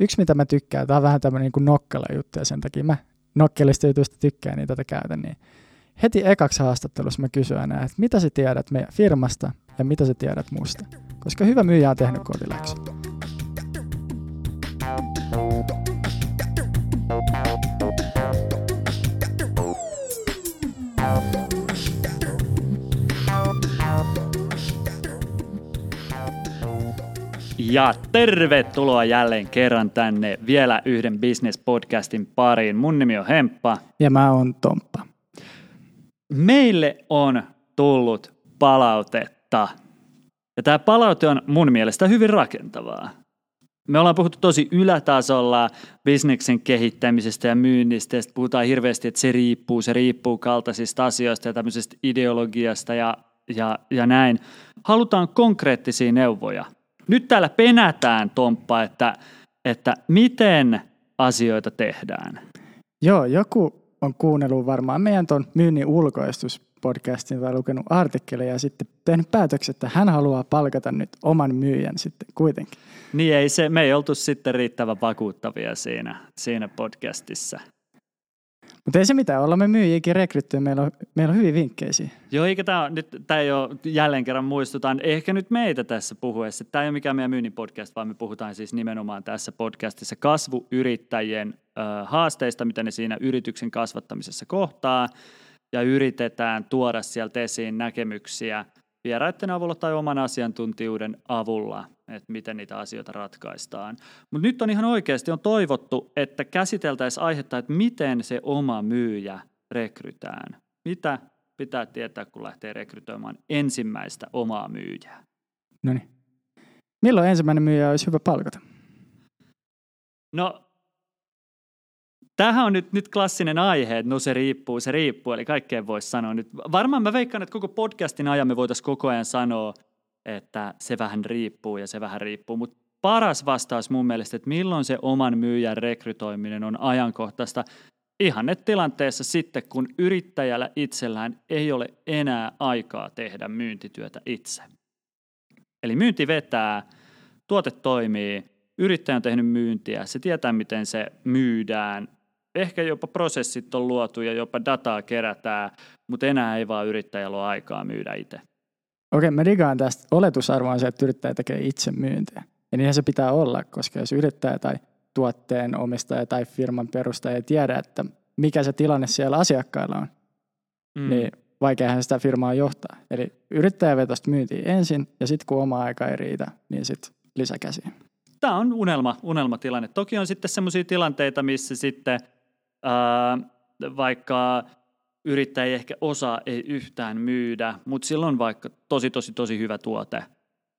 yksi mitä mä tykkään, tämä on vähän tämmöinen niin nokkela juttu ja sen takia mä nokkelista jutuista tykkään, niin tätä käytän, niin heti ekaksi haastattelussa mä kysyn aina, että mitä sä tiedät meidän firmasta ja mitä sä tiedät musta. Koska hyvä myyjä on tehnyt kotiläksy. Ja tervetuloa jälleen kerran tänne vielä yhden business-podcastin pariin. Mun nimi on Hemppa. Ja mä oon Tomppa. Meille on tullut palautetta. Ja tämä palaute on mun mielestä hyvin rakentavaa. Me ollaan puhuttu tosi ylätasolla bisneksen kehittämisestä ja myynnistä, ja puhutaan hirveästi, että se riippuu, se riippuu kaltaisista asioista ja tämmöisestä ideologiasta ja, ja, ja näin. Halutaan konkreettisia neuvoja – nyt täällä penätään, Tomppa, että, että miten asioita tehdään. Joo, joku on kuunnellut varmaan meidän tuon myynnin ulkoistuspodcastin tai lukenut artikkeleja ja sitten tehnyt päätöksen, että hän haluaa palkata nyt oman myyjän sitten kuitenkin. Niin ei se, me ei oltu sitten riittävän vakuuttavia siinä, siinä podcastissa. Mutta ei se mitään, ollaan me myyjiäkin rekrytty meillä on, meillä on hyvin vinkkejä. Joo, eikä tämä, nyt, tämä ei ole jälleen kerran muistutaan, ehkä nyt meitä tässä puhuessa. Tämä ei ole mikään meidän myynnin podcast, vaan me puhutaan siis nimenomaan tässä podcastissa kasvuyrittäjien ö, haasteista, mitä ne siinä yrityksen kasvattamisessa kohtaa, ja yritetään tuoda sieltä esiin näkemyksiä vieraiden avulla tai oman asiantuntijuuden avulla että miten niitä asioita ratkaistaan. Mutta nyt on ihan oikeasti on toivottu, että käsiteltäisiin aihetta, että miten se oma myyjä rekrytään. Mitä pitää tietää, kun lähtee rekrytoimaan ensimmäistä omaa myyjää? No niin. Milloin ensimmäinen myyjä olisi hyvä palkata? No, tämähän on nyt, nyt klassinen aihe, että no se riippuu, se riippuu, eli kaikkeen voisi sanoa nyt. Varmaan mä veikkaan, että koko podcastin ajan me voitaisiin koko ajan sanoa, että se vähän riippuu ja se vähän riippuu. Mutta paras vastaus mun mielestä, että milloin se oman myyjän rekrytoiminen on ajankohtaista, tilanteessa sitten, kun yrittäjällä itsellään ei ole enää aikaa tehdä myyntityötä itse. Eli myynti vetää, tuote toimii, yrittäjä on tehnyt myyntiä, se tietää miten se myydään, ehkä jopa prosessit on luotu ja jopa dataa kerätään, mutta enää ei vaan yrittäjällä ole aikaa myydä itse. Okei, mä digaan tästä. Oletusarvo on se, että yrittäjä tekee itse myyntiä. Ja niinhän se pitää olla, koska jos yrittäjä tai tuotteen omistaja tai firman perustaja ei tiedä, että mikä se tilanne siellä asiakkailla on, mm. niin vaikeahan sitä firmaa johtaa. Eli yrittäjä vetosta myyntiin ensin ja sitten kun oma aika ei riitä, niin sitten lisäkäsiin. Tämä on unelma, unelmatilanne. Toki on sitten sellaisia tilanteita, missä sitten ää, vaikka yrittäjä ei ehkä osaa ei yhtään myydä, mutta silloin vaikka tosi tosi tosi hyvä tuote.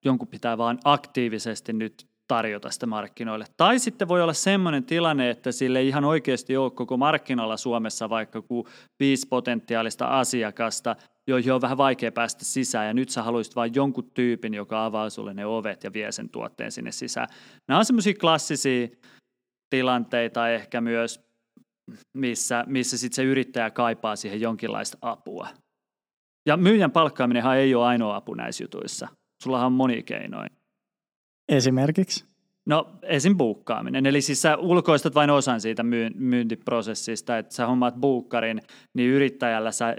Jonkun pitää vaan aktiivisesti nyt tarjota sitä markkinoille. Tai sitten voi olla semmoinen tilanne, että sille ei ihan oikeasti ole koko markkinoilla Suomessa vaikka kuin viisi potentiaalista asiakasta, joihin on vähän vaikea päästä sisään, ja nyt sä haluaisit vain jonkun tyypin, joka avaa sulle ne ovet ja vie sen tuotteen sinne sisään. Nämä on semmoisia klassisia tilanteita ehkä myös missä, missä sitten se yrittäjä kaipaa siihen jonkinlaista apua. Ja myyjän palkkaaminenhan ei ole ainoa apu näissä jutuissa. Sullahan on moni keinoin. Esimerkiksi? No esim. buukkaaminen. Eli siis sä ulkoistat vain osan siitä myyntiprosessista, että sä hommaat buukkarin, niin yrittäjällä sä,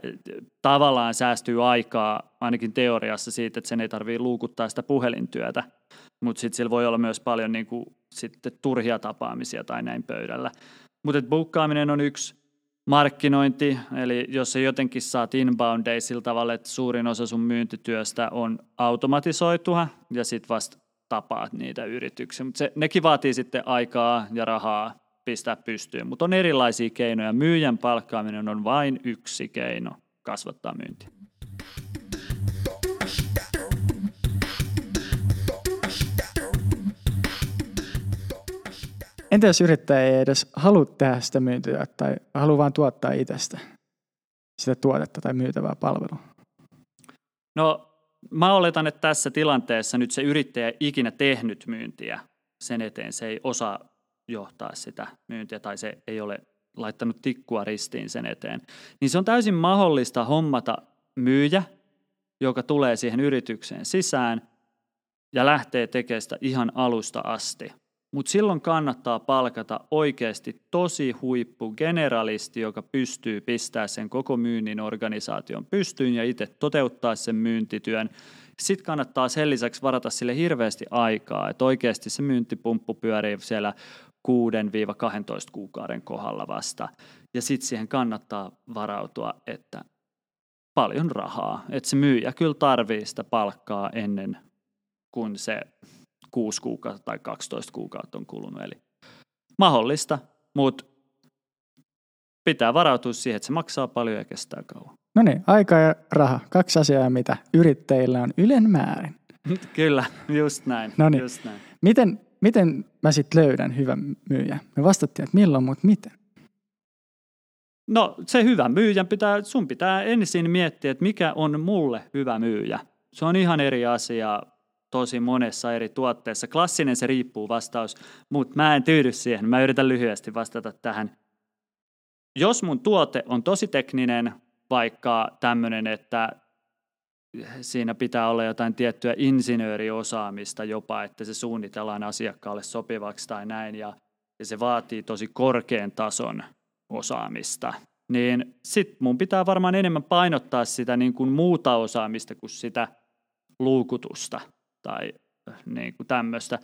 tavallaan säästyy aikaa, ainakin teoriassa siitä, että sen ei tarvitse luukuttaa sitä puhelintyötä. Mutta sitten sillä voi olla myös paljon niin kuin, sitten turhia tapaamisia tai näin pöydällä. Mutta bukkaaminen on yksi markkinointi, eli jos sä jotenkin saat inboundeja sillä tavalla, että suurin osa sun myyntityöstä on automatisoitua ja sitten vasta tapaat niitä yrityksiä. Mutta nekin vaatii sitten aikaa ja rahaa pistää pystyyn, mutta on erilaisia keinoja. Myyjän palkkaaminen on vain yksi keino kasvattaa myyntiä. Entä jos yrittäjä ei edes halua tehdä sitä myyntiä tai haluaa vain tuottaa itsestä sitä tuotetta tai myytävää palvelua? No mä oletan, että tässä tilanteessa nyt se yrittäjä ei ikinä tehnyt myyntiä sen eteen. Se ei osaa johtaa sitä myyntiä tai se ei ole laittanut tikkua ristiin sen eteen. Niin se on täysin mahdollista hommata myyjä, joka tulee siihen yritykseen sisään ja lähtee tekemään sitä ihan alusta asti Mutta silloin kannattaa palkata oikeasti tosi huippu generalisti, joka pystyy pistämään sen koko myynnin organisaation pystyyn ja itse toteuttaa sen myyntityön. Sitten kannattaa sen lisäksi varata sille hirveästi aikaa, että oikeasti se myyntipumppu pyörii siellä 6-12 kuukauden kohdalla vasta. Ja sitten siihen kannattaa varautua, että paljon rahaa. Että se myyjä kyllä tarvii sitä palkkaa ennen kuin se 6 kuukautta tai 12 kuukautta on kulunut. Eli mahdollista, mutta pitää varautua siihen, että se maksaa paljon ja kestää kauan. No niin, aika ja raha. Kaksi asiaa, mitä yrittäjillä on ylen määrin. Kyllä, just näin. No niin. Just näin. Miten, miten mä sitten löydän hyvän myyjän? Me vastattiin, että milloin, mutta miten? No se hyvä myyjän pitää, sun pitää ensin miettiä, että mikä on mulle hyvä myyjä. Se on ihan eri asia tosi monessa eri tuotteessa. Klassinen se riippuu vastaus, mutta mä en tyydy siihen. Mä yritän lyhyesti vastata tähän. Jos mun tuote on tosi tekninen, vaikka tämmöinen, että siinä pitää olla jotain tiettyä insinööriosaamista jopa, että se suunnitellaan asiakkaalle sopivaksi tai näin, ja, ja se vaatii tosi korkean tason osaamista, niin sit mun pitää varmaan enemmän painottaa sitä niin kuin muuta osaamista kuin sitä luukutusta tai niin kuin tämmöistä,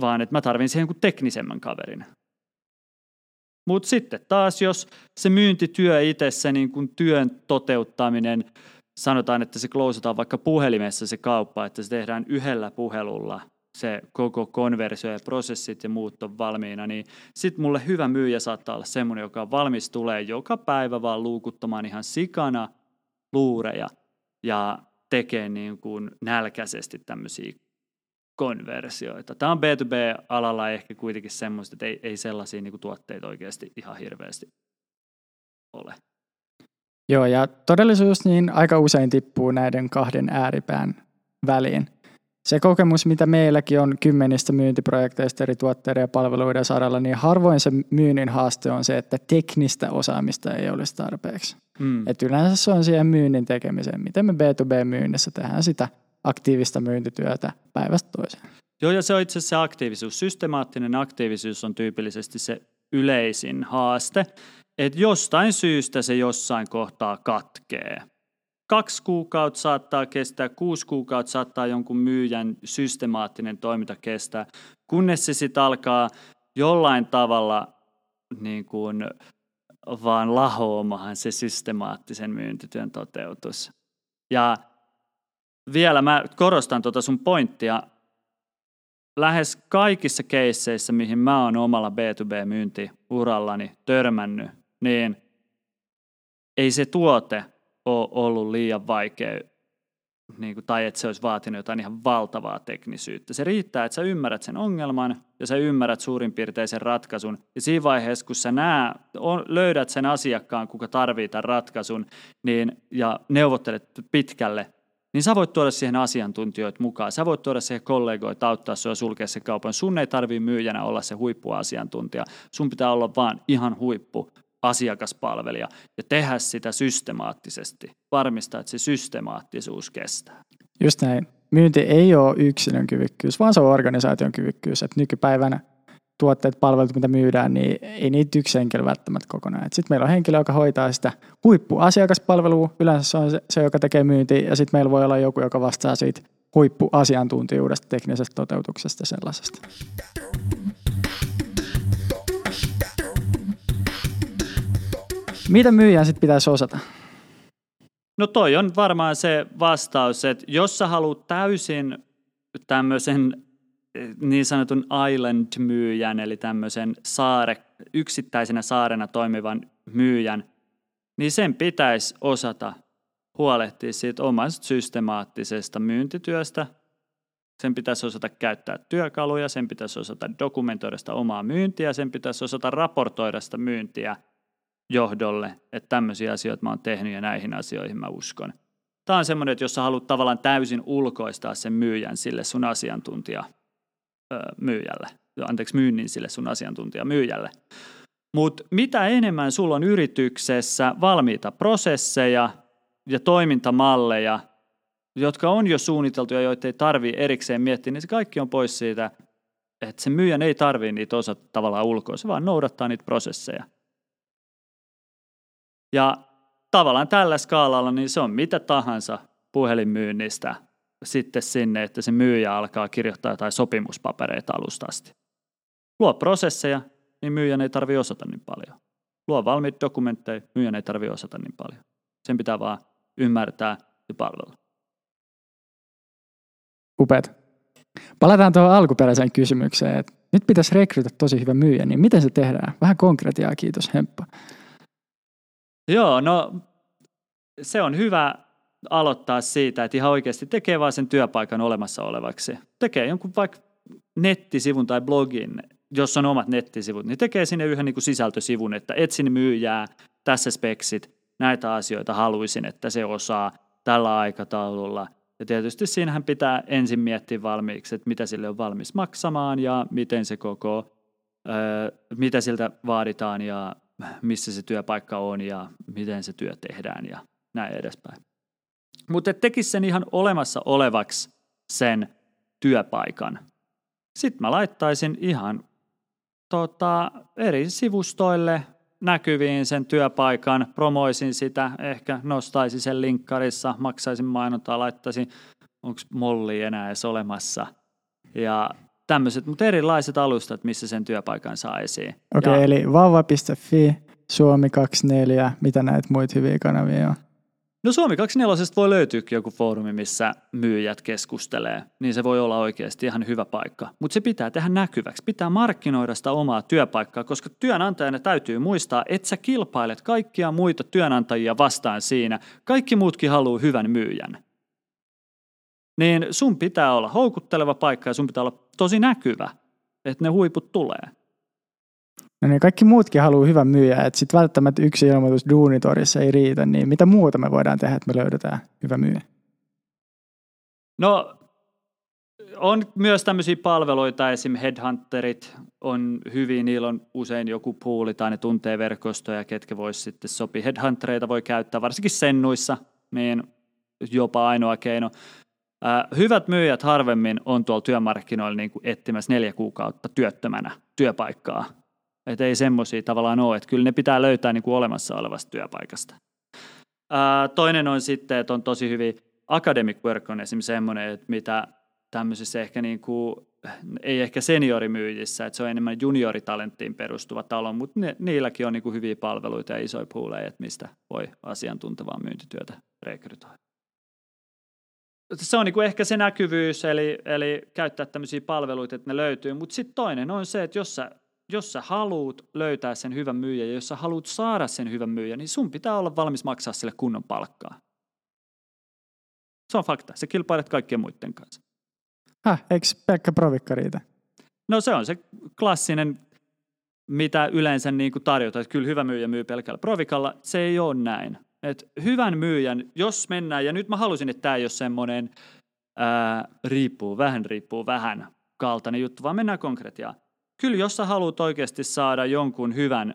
vaan että mä tarvin siihen kuin teknisemmän kaverin. Mutta sitten taas, jos se myyntityö itse, se niin kuin työn toteuttaminen, sanotaan, että se klousataan vaikka puhelimessa se kauppa, että se tehdään yhdellä puhelulla, se koko konversio ja prosessit ja muut on valmiina, niin sitten mulle hyvä myyjä saattaa olla semmoinen, joka on valmis tulee joka päivä vaan luukuttamaan ihan sikana luureja ja tekee niin kuin nälkäisesti tämmöisiä konversioita. Tämä on B2B-alalla ehkä kuitenkin semmoista, että ei, ei sellaisia niin kuin tuotteita oikeasti ihan hirveästi ole. Joo, ja todellisuus niin aika usein tippuu näiden kahden ääripään väliin. Se kokemus, mitä meilläkin on kymmenistä myyntiprojekteista eri tuotteiden ja palveluiden saralla, niin harvoin se myynnin haaste on se, että teknistä osaamista ei olisi tarpeeksi. Mm. Et yleensä se on siihen myynnin tekemiseen. Miten me B2B-myynnissä tehdään sitä aktiivista myyntityötä päivästä toiseen. Joo, ja se on itse asiassa se aktiivisuus. Systemaattinen aktiivisuus on tyypillisesti se yleisin haaste, että jostain syystä se jossain kohtaa katkee. Kaksi kuukautta saattaa kestää, kuusi kuukautta saattaa jonkun myyjän systemaattinen toiminta kestää, kunnes se sitten alkaa jollain tavalla niin kuin vaan lahoamaan se systemaattisen myyntityön toteutus. Ja vielä mä korostan tuota sun pointtia. Lähes kaikissa keisseissä, mihin mä oon omalla B2B-myyntiurallani törmännyt, niin ei se tuote ole ollut liian vaikea niin kuin, tai että se olisi vaatinut jotain ihan valtavaa teknisyyttä. Se riittää, että sä ymmärrät sen ongelman ja sä ymmärrät suurin piirtein sen ratkaisun. Ja siinä vaiheessa, kun sä nää, on, löydät sen asiakkaan, kuka tarvitsee tämän ratkaisun, niin, ja neuvottelet pitkälle, niin sä voit tuoda siihen asiantuntijoita mukaan. Sä voit tuoda siihen kollegoita auttaa sua sulkea se kaupan. Sun ei tarvii myyjänä olla se huippuasiantuntija. Sun pitää olla vaan ihan huippu asiakaspalvelija ja tehdä sitä systemaattisesti. Varmistaa, että se systemaattisuus kestää. Just näin. Myynti ei ole yksilön kyvykkyys, vaan se on organisaation kyvykkyys. Että nykypäivänä tuotteet, palvelut, mitä myydään, niin ei niitä yksi henkilö välttämättä kokonaan. Sitten meillä on henkilö, joka hoitaa sitä huippuasiakaspalvelua, yleensä se on se, joka tekee myyntiä, ja sitten meillä voi olla joku, joka vastaa siitä huippuasiantuntijuudesta, teknisestä toteutuksesta sellaisesta. Mitä myyjän sitten pitäisi osata? No toi on varmaan se vastaus, että jos sä haluat täysin tämmöisen niin sanotun island-myyjän, eli tämmöisen saare, yksittäisenä saarena toimivan myyjän, niin sen pitäisi osata huolehtia siitä omasta systemaattisesta myyntityöstä. Sen pitäisi osata käyttää työkaluja, sen pitäisi osata dokumentoida sitä omaa myyntiä, sen pitäisi osata raportoida sitä myyntiä johdolle, että tämmöisiä asioita mä oon tehnyt ja näihin asioihin mä uskon. Tämä on semmoinen, että jos sä haluat tavallaan täysin ulkoistaa sen myyjän sille sun asiantuntija myyjälle, anteeksi myynnin sille sun asiantuntija myyjälle. Mutta mitä enemmän sulla on yrityksessä valmiita prosesseja ja toimintamalleja, jotka on jo suunniteltu ja joita ei tarvitse erikseen miettiä, niin se kaikki on pois siitä että se myyjän ei tarvitse niitä osata tavallaan ulkoa, se vaan noudattaa niitä prosesseja. Ja tavallaan tällä skaalalla niin se on mitä tahansa puhelinmyynnistä sitten sinne, että se myyjä alkaa kirjoittaa jotain sopimuspapereita alustasti. Luo prosesseja, niin myyjän ei tarvitse osata niin paljon. Luo valmiit dokumentteja, myyjän ei tarvitse osata niin paljon. Sen pitää vaan ymmärtää ja palvella. Upeat. Palataan tuohon alkuperäiseen kysymykseen, että nyt pitäisi rekrytä tosi hyvä myyjä, niin miten se tehdään? Vähän konkretiaa, kiitos Hemppa. Joo, no se on hyvä aloittaa siitä, että ihan oikeasti tekee vaan sen työpaikan olemassa olevaksi. Tekee jonkun vaikka nettisivun tai blogin, jos on omat nettisivut, niin tekee sinne yhden niin kuin sisältösivun, että etsin myyjää, tässä speksit, näitä asioita haluaisin, että se osaa tällä aikataululla. Ja tietysti siinähän pitää ensin miettiä valmiiksi, että mitä sille on valmis maksamaan ja miten se koko, mitä siltä vaaditaan ja missä se työpaikka on ja miten se työ tehdään ja näin edespäin. Mutta tekisi sen ihan olemassa olevaksi sen työpaikan. Sitten mä laittaisin ihan tota, eri sivustoille näkyviin sen työpaikan, promoisin sitä, ehkä nostaisin sen linkkarissa, maksaisin mainontaa, laittaisin, onko molli enää edes olemassa. Ja tämmöiset, mutta erilaiset alustat, missä sen työpaikan saa esiin. Okei, okay, eli vauva.fi, Suomi 24, mitä näitä muita hyviä kanavia on? No Suomi 24 voi löytyykin joku foorumi, missä myyjät keskustelee, niin se voi olla oikeasti ihan hyvä paikka. Mutta se pitää tehdä näkyväksi, pitää markkinoida sitä omaa työpaikkaa, koska työnantajana täytyy muistaa, että sä kilpailet kaikkia muita työnantajia vastaan siinä. Kaikki muutkin haluaa hyvän myyjän. Niin sun pitää olla houkutteleva paikka ja sun pitää olla tosi näkyvä, että ne huiput tulee. No niin, kaikki muutkin haluaa hyvän myyjää, että sitten välttämättä yksi ilmoitus Duunitorissa ei riitä, niin mitä muuta me voidaan tehdä, että me löydetään hyvä myyjä? No on myös tämmöisiä palveluita, esim. headhunterit on hyvin, niillä on usein joku puuli tai ne tuntee verkostoja, ketkä voisi sitten sopia. Headhuntereita voi käyttää varsinkin sennuissa, niin jopa ainoa keino. Äh, hyvät myyjät harvemmin on tuolla työmarkkinoilla niin kuin etsimässä neljä kuukautta työttömänä työpaikkaa että ei semmoisia tavallaan ole, että kyllä ne pitää löytää niin kuin olemassa olevasta työpaikasta. Ää, toinen on sitten, että on tosi hyvin, academic work on esimerkiksi semmoinen, että mitä tämmöisissä ehkä niin kuin, ei ehkä seniorimyyjissä, että se on enemmän junioritalenttiin perustuva talo, mutta ne, niilläkin on niin kuin hyviä palveluita ja isoja pooleja, että mistä voi asiantuntevaa myyntityötä rekrytoida. Se on niin kuin ehkä se näkyvyys, eli, eli käyttää tämmöisiä palveluita, että ne löytyy, mutta sitten toinen on se, että jos sä jos sä haluat löytää sen hyvän myyjän ja jos sä haluat saada sen hyvän myyjän, niin sun pitää olla valmis maksaa sille kunnon palkkaa. Se on fakta. Se kilpailet kaikkien muiden kanssa. Häh, eikö Pekka Provikka riitä? No se on se klassinen, mitä yleensä niin kuin tarjotaan, että kyllä hyvä myyjä myy pelkällä provikalla. Se ei ole näin. Et hyvän myyjän, jos mennään, ja nyt mä halusin, että tämä ei ole semmoinen ää, riippuu vähän, riippuu vähän kaltainen juttu, vaan mennään konkretiaan kyllä jos sä haluat oikeasti saada jonkun hyvän,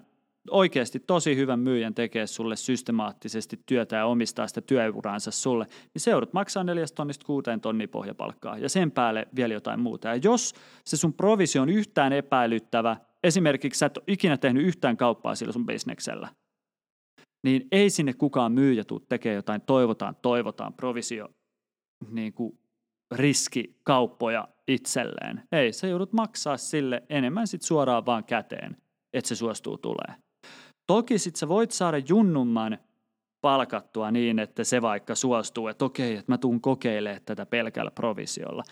oikeasti tosi hyvän myyjän tekee sulle systemaattisesti työtä ja omistaa sitä työuraansa sulle, niin se joudut maksaa neljästä tonnista kuuteen tonnia pohjapalkkaa ja sen päälle vielä jotain muuta. Ja jos se sun provisio on yhtään epäilyttävä, esimerkiksi sä et ole ikinä tehnyt yhtään kauppaa sillä sun bisneksellä, niin ei sinne kukaan myyjä tuu tekemään jotain toivotaan, toivotaan provisio niin kuin riskikauppoja itselleen. Ei, sä joudut maksaa sille enemmän sit suoraan vaan käteen, että se suostuu tulee. Toki sit sä voit saada junnumman palkattua niin, että se vaikka suostuu, että okei, että mä tuun kokeilemaan tätä pelkällä provisiolla.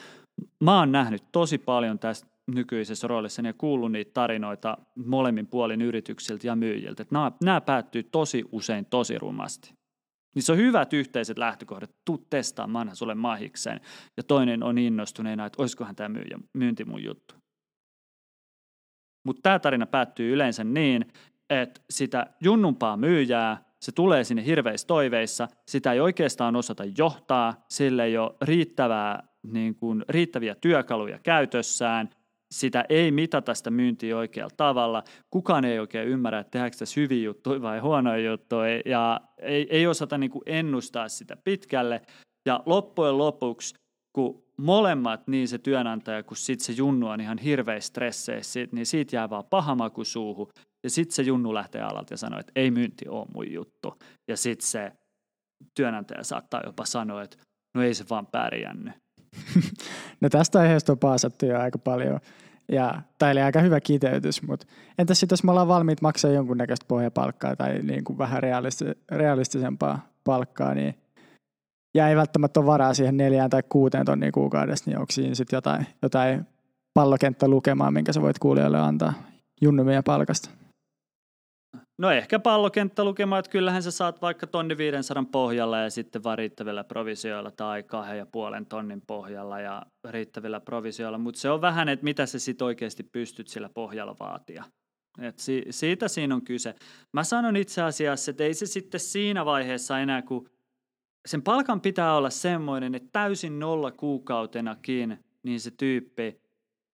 Mä oon nähnyt tosi paljon tästä nykyisessä roolissa ja kuullut niitä tarinoita molemmin puolin yrityksiltä ja myyjiltä, nämä, nämä päättyy tosi usein tosi rumasti. Niin se on hyvät yhteiset lähtökohdat, tuu testaamaan sulle mahikseen. Ja toinen on innostuneena, että olisikohan tämä myyjä, myynti mun juttu. Mutta tämä tarina päättyy yleensä niin, että sitä junnumpaa myyjää, se tulee sinne hirveissä toiveissa, sitä ei oikeastaan osata johtaa, sille ei ole riittävää, niin kuin, riittäviä työkaluja käytössään – sitä ei mitata sitä myyntiä oikealla tavalla. Kukaan ei oikein ymmärrä, että tehdäänkö tässä hyviä juttuja vai huonoja juttuja, ja ei, ei osata niin kuin ennustaa sitä pitkälle. Ja loppujen lopuksi, kun molemmat, niin se työnantaja kuin sitten se junnu on ihan hirveä stresseissä, niin siitä jää vaan paha maku suuhun. Ja sitten se junnu lähtee alalta ja sanoo, että ei myynti ole mun juttu. Ja sitten se työnantaja saattaa jopa sanoa, että no ei se vaan pärjännyt. no tästä aiheesta on paasattu jo aika paljon. Ja tämä oli aika hyvä kiteytys, mutta entäs sitten jos me ollaan valmiit maksaa jonkunnäköistä pohjapalkkaa tai niin kuin vähän realistisempaa palkkaa, niin ja ei välttämättä ole varaa siihen neljään tai kuuteen tonnia kuukaudessa, niin onko siinä sitten jotain, jotain pallokenttä lukemaan, minkä sä voit kuulijoille antaa junnumien palkasta? No ehkä pallokenttä lukemaan, että kyllähän sä saat vaikka tonni 500 pohjalla ja sitten vaan riittävillä provisioilla tai kahden ja puolen tonnin pohjalla ja riittävillä provisioilla, mutta se on vähän, että mitä sä sitten oikeasti pystyt sillä pohjalla vaatia. Et si- siitä siinä on kyse. Mä sanon itse asiassa, että ei se sitten siinä vaiheessa enää, kun sen palkan pitää olla semmoinen, että täysin nolla kuukautenakin, niin se tyyppi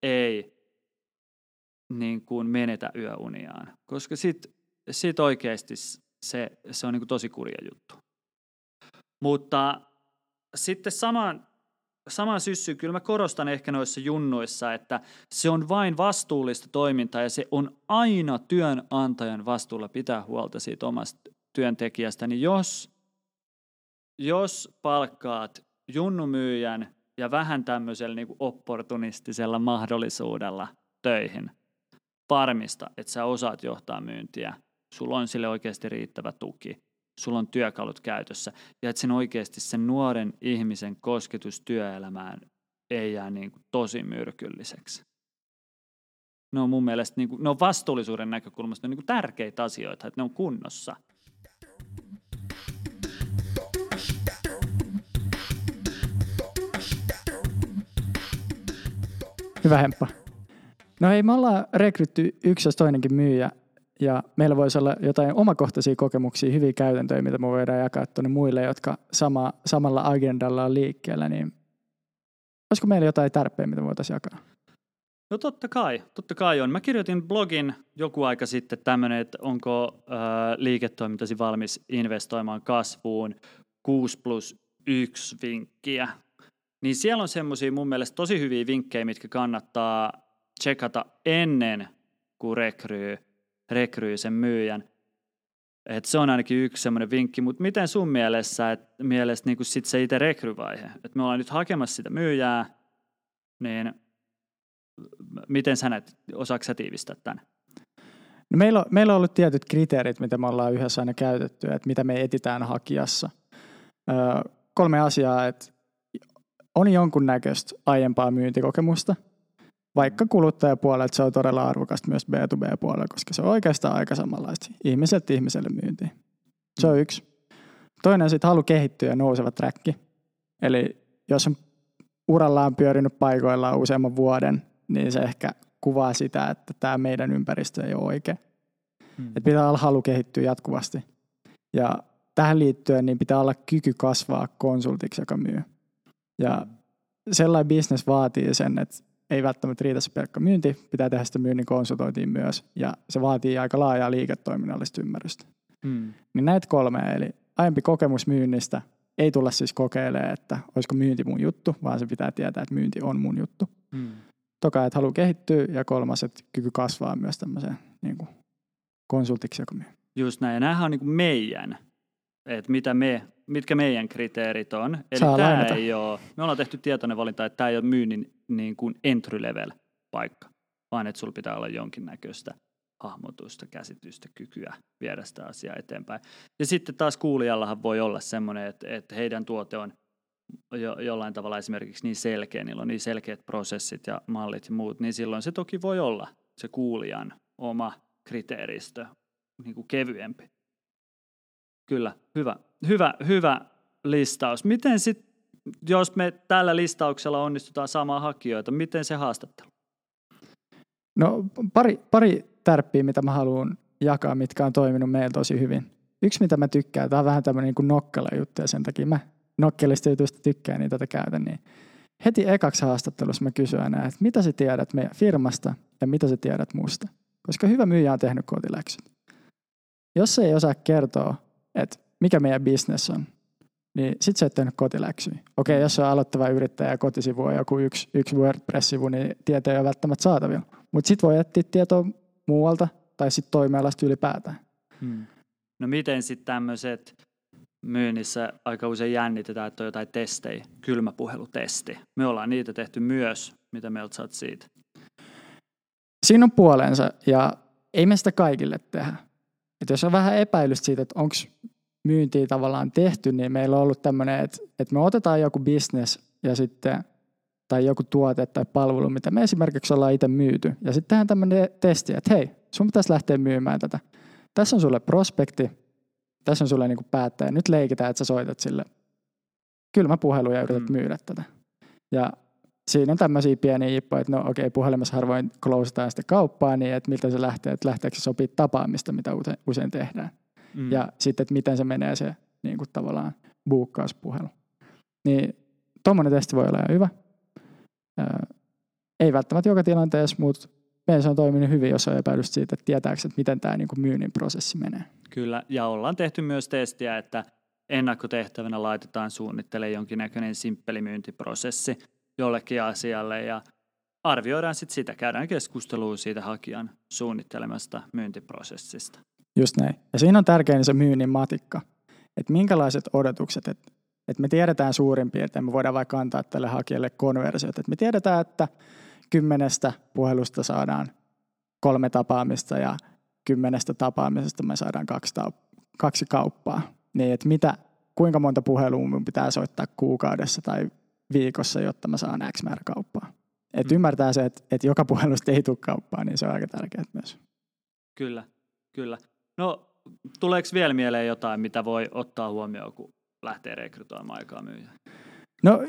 ei niin kuin menetä yöuniaan. Koska sitten sit oikeasti se, se on niin kuin tosi kurja juttu. Mutta sitten saman, saman syssy, kyllä mä korostan ehkä noissa junnuissa, että se on vain vastuullista toimintaa ja se on aina työnantajan vastuulla pitää huolta siitä omasta työntekijästä, niin jos jos palkkaat junnumyyjän ja vähän tämmöisellä niin opportunistisella mahdollisuudella töihin, varmista, että sä osaat johtaa myyntiä, sulla on sille oikeasti riittävä tuki, sulla on työkalut käytössä ja että sen oikeasti sen nuoren ihmisen kosketus työelämään ei jää niin kuin tosi myrkylliseksi. Ne on mun mielestä niin kuin, ne on vastuullisuuden näkökulmasta niin kuin tärkeitä asioita, että ne on kunnossa – Hyvä hemppa. No ei, me ollaan rekrytty yksi jos toinenkin myyjä ja meillä voisi olla jotain omakohtaisia kokemuksia, hyviä käytäntöjä, mitä me voidaan jakaa tuonne muille, jotka sama, samalla agendalla on liikkeellä, niin olisiko meillä jotain tärpeä, mitä voitaisiin jakaa? No totta kai, totta kai on. Mä kirjoitin blogin joku aika sitten tämmöinen, että onko äh, liiketoimintasi valmis investoimaan kasvuun 6 plus 1 vinkkiä niin siellä on semmoisia mun mielestä tosi hyviä vinkkejä, mitkä kannattaa tsekata ennen kuin rekryy, rekryy sen myyjän. Et se on ainakin yksi semmoinen vinkki, mutta miten sun mielessä, et, mielestä niin sit se itse rekryvaihe? Et me ollaan nyt hakemassa sitä myyjää, niin miten sä näet, osaako sä tiivistää tämän? No meillä, on, meillä on ollut tietyt kriteerit, mitä me ollaan yhdessä aina käytetty, että mitä me etitään hakijassa. Öö, kolme asiaa, että on jonkunnäköistä aiempaa myyntikokemusta, vaikka kuluttajapuolelta se on todella arvokasta myös B2B-puolella, koska se on oikeastaan aika samanlaista ihmiseltä ihmiselle myyntiin. Se on mm. yksi. Toinen on sitten halu kehittyä ja nouseva träkki. Eli jos on urallaan pyörinyt paikoillaan useamman vuoden, niin se ehkä kuvaa sitä, että tämä meidän ympäristö ei ole oikea. Hmm. Että pitää olla halu kehittyä jatkuvasti. Ja tähän liittyen niin pitää olla kyky kasvaa konsultiksi, joka myy. Ja sellainen bisnes vaatii sen, että ei välttämättä riitä se pelkkä myynti, pitää tehdä sitä myynnin konsultointiin myös, ja se vaatii aika laajaa liiketoiminnallista ymmärrystä. Hmm. Niin näitä kolme, eli aiempi kokemus myynnistä, ei tulla siis kokeilemaan, että olisiko myynti mun juttu, vaan se pitää tietää, että myynti on mun juttu. Hmm. Toka, että haluaa kehittyä, ja kolmas, että kyky kasvaa myös tämmöiseen niin kuin konsultiksi, joka myy. Just näin, ja nämähän on niin kuin meidän että mitä me, mitkä meidän kriteerit on. Eli tämä ei ole, me ollaan tehty tietoinen valinta, että tämä ei ole myynnin niin kuin entry level paikka, vaan että sulla pitää olla jonkinnäköistä hahmotusta, käsitystä, kykyä viedä sitä asiaa eteenpäin. Ja sitten taas kuulijallahan voi olla semmoinen, että, että heidän tuote on jo, jollain tavalla esimerkiksi niin selkeä, niillä on niin selkeät prosessit ja mallit ja muut, niin silloin se toki voi olla se kuulijan oma kriteeristö niin kuin kevyempi. Kyllä, hyvä, hyvä, hyvä listaus. Miten sitten, jos me tällä listauksella onnistutaan saamaan hakijoita, miten se haastattelu? No pari, pari tärppiä, mitä mä haluan jakaa, mitkä on toiminut meillä tosi hyvin. Yksi, mitä mä tykkään, tämä on vähän tämmöinen niin nokkela juttu ja sen takia mä nokkelista jutuista tykkään, niin tätä käytän. Niin heti ekaksi haastattelussa mä kysyn aina, että mitä sä tiedät meidän firmasta ja mitä sä tiedät musta. Koska hyvä myyjä on tehnyt kotiläksyt. Jos se ei osaa kertoa että mikä meidän business on, niin sit sä et tehnyt kotiläksyä. Okei, okay, jos on aloittava yrittäjä ja kotisivu on joku yksi, yksi WordPress-sivu, niin tieto ei ole välttämättä saatavilla. Mutta sit voi etsiä tietoa muualta tai sitten toimialasta ylipäätään. Hmm. No miten sitten tämmöiset myynnissä aika usein jännitetään, että on jotain testejä, kylmäpuhelutesti. Me ollaan niitä tehty myös. Mitä mieltä saat siitä? Siinä on puolensa ja ei me sitä kaikille tehdä. Et jos on vähän epäilystä siitä, että onko myyntiä tavallaan tehty, niin meillä on ollut tämmöinen, että, että me otetaan joku business ja sitten tai joku tuote tai palvelu, mitä me esimerkiksi ollaan itse myyty. Ja sitten tehdään tämmöinen testi, että hei, sun pitäisi lähteä myymään tätä. Tässä on sulle prospekti, tässä on sulle niin päättäjä. Nyt leikitään, että sä soitat sille kylmä puhelu ja yrität mm. myydä tätä. Ja siinä on tämmöisiä pieniä jippoja, että no okei, okay, puhelimessa harvoin closetaan sitä kauppaa, niin että miltä se lähtee, että lähteekö se sopii tapaamista, mitä usein, usein tehdään. Mm. Ja sitten, että miten se menee se niin kuin tavallaan buukkauspuhelu. Niin tuommoinen testi voi olla ihan hyvä. Ää, ei välttämättä joka tilanteessa, mutta meidän se on toiminut hyvin, jos on epäilys siitä, että tietääkö, että miten tämä niin kuin myynnin prosessi menee. Kyllä, ja ollaan tehty myös testiä, että ennakkotehtävänä laitetaan suunnittelemaan jonkinnäköinen simppeli myyntiprosessi jollekin asialle ja arvioidaan sitten sitä, käydään keskustelua siitä hakijan suunnittelemasta myyntiprosessista. Just näin. Ja siinä on tärkein se myynnin matikka, että minkälaiset odotukset, että, että me tiedetään suurin piirtein, me voidaan vaikka antaa tälle hakijalle konversiot, että me tiedetään, että kymmenestä puhelusta saadaan kolme tapaamista ja kymmenestä tapaamisesta me saadaan kaksi, taup- kaksi kauppaa. Niin, että mitä, kuinka monta puhelua minun pitää soittaa kuukaudessa tai viikossa, jotta mä saan X määrä kauppaa. Et mm. ymmärtää se, että, että joka puhelusta ei tule kauppaa, niin se on aika tärkeää myös. Kyllä, kyllä. No, tuleeko vielä mieleen jotain, mitä voi ottaa huomioon, kun lähtee rekrytoimaan aikaa myyjää? No,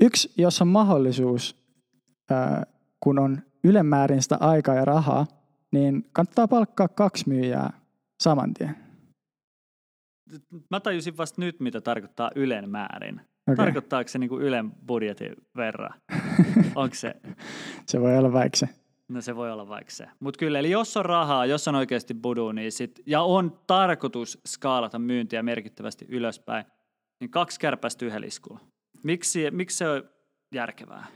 yksi, jos on mahdollisuus, kun on ylemmäärin sitä aikaa ja rahaa, niin kannattaa palkkaa kaksi myyjää saman tien. Mä tajusin vasta nyt, mitä tarkoittaa ylen määrin. Okay. Tarkoittaako se niin kuin Ylen budjetin verran? Onko se? se voi olla vaikka se. No se voi olla vaikka se. Mutta kyllä, eli jos on rahaa, jos on oikeasti budu, niin sit, ja on tarkoitus skaalata myyntiä merkittävästi ylöspäin, niin kaksi kärpästä yhdellä iskulla. Miksi, miksi se on järkevää?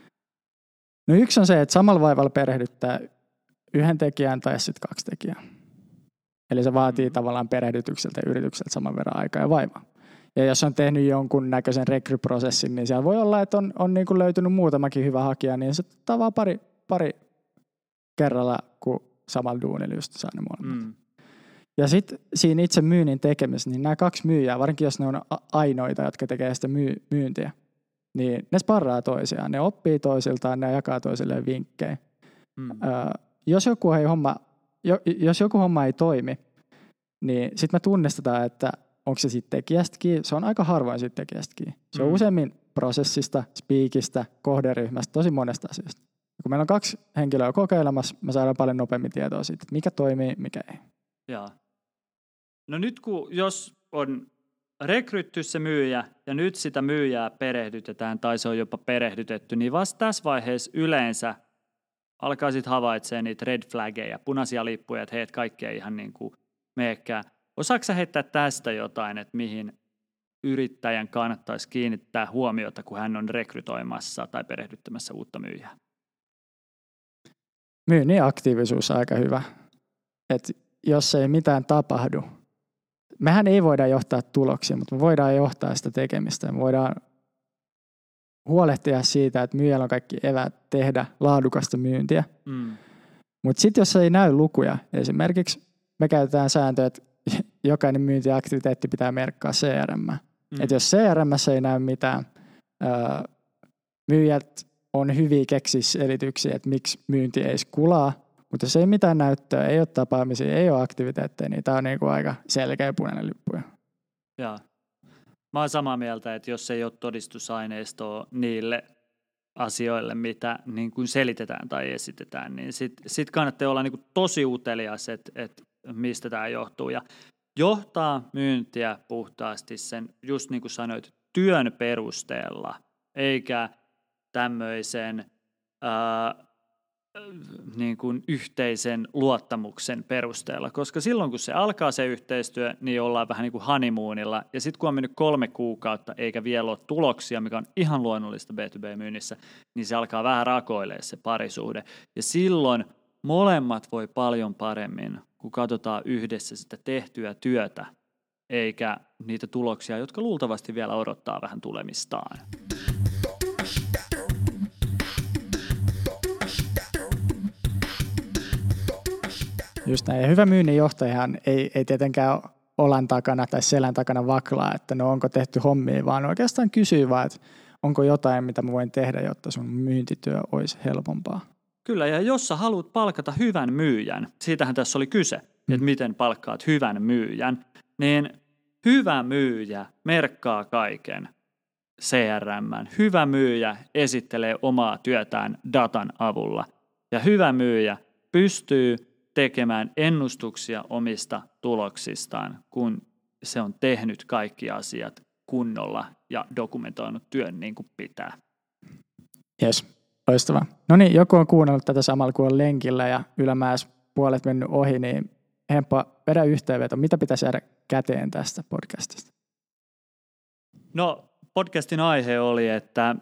No yksi on se, että samalla vaivalla perehdyttää yhden tekijän tai sitten kaksi tekijää. Eli se vaatii mm. tavallaan perehdytykseltä ja yritykseltä saman verran aikaa ja vaivaa. Ja jos on tehnyt jonkun näköisen rekryprosessin, niin siellä voi olla, että on, on niin kuin löytynyt muutamakin hyvä hakija, niin se tavaa pari, pari kerralla, kun samalla duunilla just saa ne molemmat. Mm. Ja sitten siinä itse myynnin tekemisessä, niin nämä kaksi myyjää, varsinkin jos ne on ainoita, jotka tekee sitä myy- myyntiä, niin ne sparraa toisiaan, ne oppii toisiltaan, ne jakaa toisilleen vinkkejä. Mm. Öö, jos, joku ei homma, jo, jos joku homma ei toimi, niin sitten me tunnistetaan, että onko se sitten tekijästäkin, se on aika harvoin sitten tekijästäkin. Se on mm. useimmin prosessista, spiikistä, kohderyhmästä, tosi monesta asiasta. Ja kun meillä on kaksi henkilöä kokeilemassa, me saadaan paljon nopeammin tietoa siitä, mikä toimii, mikä ei. Jaa. No nyt kun, jos on rekrytty se myyjä ja nyt sitä myyjää perehdytetään tai se on jopa perehdytetty, niin vasta tässä vaiheessa yleensä alkaa sitten havaitsemaan niitä red flaggeja, punaisia lippuja, että heet kaikkea ihan niin kuin meekään. Osaatko heittää tästä jotain, että mihin yrittäjän kannattaisi kiinnittää huomiota, kun hän on rekrytoimassa tai perehdyttämässä uutta myyjää? Myynnin aktiivisuus on aika hyvä. Et jos ei mitään tapahdu, mehän ei voida johtaa tuloksia, mutta me voidaan johtaa sitä tekemistä. Me voidaan huolehtia siitä, että myyjällä on kaikki evät tehdä laadukasta myyntiä. Mm. Mutta sitten jos ei näy lukuja, esimerkiksi me käytetään sääntöä, että jokainen myyntiaktiviteetti pitää merkkaa CRM. Mm. Et jos CRM ei näy mitään, myyjät on hyviä keksiä selityksiä, että miksi myynti ei kulaa, mutta jos ei mitään näyttöä, ei ole tapaamisia, ei ole aktiviteetteja, niin tämä on niinku aika selkeä punainen lippu. Joo. Mä oon samaa mieltä, että jos ei ole todistusaineistoa niille asioille, mitä niin kuin selitetään tai esitetään, niin sitten sit kannattaa olla niin kuin tosi utelias, että, että mistä tämä johtuu. Ja johtaa myyntiä puhtaasti sen, just niin kuin sanoit, työn perusteella, eikä tämmöisen ää, niin kuin yhteisen luottamuksen perusteella, koska silloin kun se alkaa se yhteistyö, niin ollaan vähän niin kuin honeymoonilla, ja sitten kun on mennyt kolme kuukautta eikä vielä ole tuloksia, mikä on ihan luonnollista B2B-myynnissä, niin se alkaa vähän rakoilee se parisuhde, ja silloin molemmat voi paljon paremmin, kun katsotaan yhdessä sitä tehtyä työtä, eikä niitä tuloksia, jotka luultavasti vielä odottaa vähän tulemistaan. Just näin. Hyvä myynnin johtajahan ei, ei tietenkään olan takana tai selän takana vaklaa, että no onko tehty hommia, vaan oikeastaan kysyy vaan, että onko jotain, mitä mä voin tehdä, jotta sun myyntityö olisi helpompaa. Kyllä, ja jos sä haluat palkata hyvän myyjän, siitähän tässä oli kyse, mm. että miten palkkaat hyvän myyjän, niin hyvä myyjä merkkaa kaiken CRM. Hyvä myyjä esittelee omaa työtään datan avulla. Ja hyvä myyjä pystyy tekemään ennustuksia omista tuloksistaan, kun se on tehnyt kaikki asiat kunnolla ja dokumentoinut työn niin kuin pitää. Yes, loistavaa. No niin, joku on kuunnellut tätä samalla kuin on lenkillä ja ylämäessä puolet mennyt ohi, niin Hemppa, vedä yhteenveto. Mitä pitäisi jäädä käteen tästä podcastista? No, podcastin aihe oli, että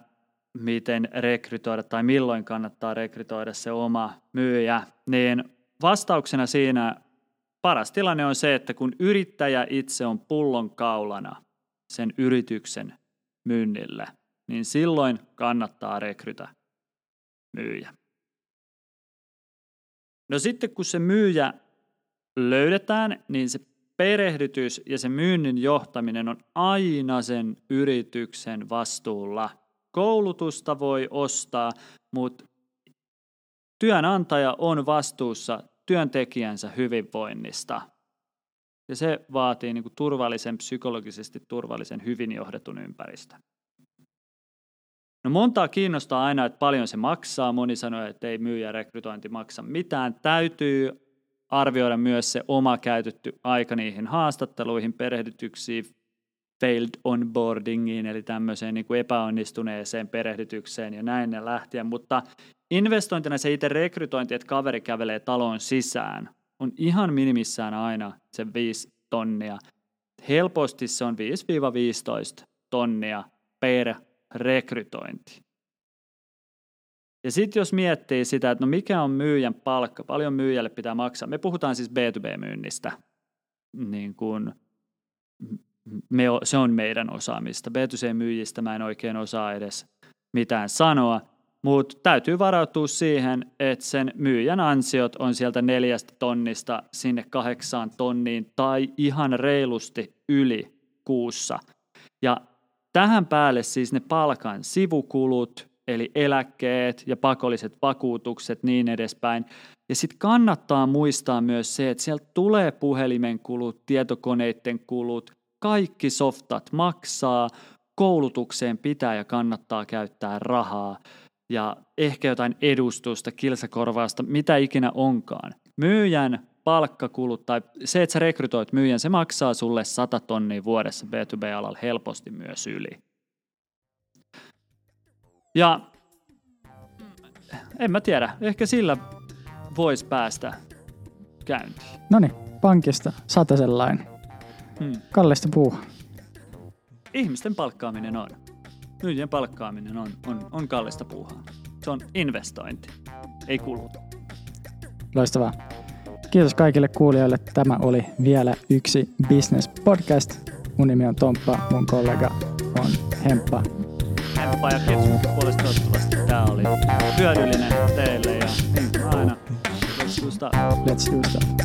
miten rekrytoida tai milloin kannattaa rekrytoida se oma myyjä, niin vastauksena siinä paras tilanne on se, että kun yrittäjä itse on pullon kaulana sen yrityksen myynnille, niin silloin kannattaa rekrytä myyjä. No sitten kun se myyjä löydetään, niin se perehdytys ja se myynnin johtaminen on aina sen yrityksen vastuulla. Koulutusta voi ostaa, mutta työnantaja on vastuussa työntekijänsä hyvinvoinnista. Ja se vaatii niin kuin turvallisen, psykologisesti turvallisen, hyvin johdetun ympäristön. No montaa kiinnostaa aina, että paljon se maksaa. Moni sanoo, että ei myyjä rekrytointi maksa mitään. Täytyy arvioida myös se oma käytetty aika niihin haastatteluihin, perehdytyksiin, failed onboardingiin, eli tämmöiseen niin kuin epäonnistuneeseen perehdytykseen ja näin ne lähtien. Mutta investointina se itse rekrytointi, että kaveri kävelee taloon sisään, on ihan minimissään aina se 5 tonnia. Helposti se on 5-15 tonnia per rekrytointi. Ja sitten jos miettii sitä, että no mikä on myyjän palkka, paljon myyjälle pitää maksaa. Me puhutaan siis B2B-myynnistä. Niin kun me, se on meidän osaamista. B2C-myyjistä mä en oikein osaa edes mitään sanoa, mutta täytyy varautua siihen, että sen myyjän ansiot on sieltä neljästä tonnista sinne kahdeksaan tonniin tai ihan reilusti yli kuussa. Ja tähän päälle siis ne palkan sivukulut, eli eläkkeet ja pakolliset vakuutukset niin edespäin. Ja sitten kannattaa muistaa myös se, että sieltä tulee puhelimen kulut, tietokoneiden kulut, kaikki softat maksaa, koulutukseen pitää ja kannattaa käyttää rahaa ja ehkä jotain edustusta, kilsakorvausta, mitä ikinä onkaan. Myyjän palkkakulut tai se, että sä rekrytoit myyjän, se maksaa sulle 100 tonnia vuodessa B2B-alalla helposti myös yli. Ja en mä tiedä, ehkä sillä voisi päästä käyntiin. No niin, pankista sellainen. Hmm. Kallista puuha. Ihmisten palkkaaminen on. Myyjien palkkaaminen on, on, on kallista puuhaa. Se on investointi, ei kuluta. Loistavaa. Kiitos kaikille kuulijoille. Tämä oli vielä yksi Business Podcast. Mun nimi on Tomppa, mun kollega on Hemppa. Hemppa ja kiitos puolesta toivottavasti. Tämä oli hyödyllinen teille ja niin aina. Let's do stuff. Let's do stuff.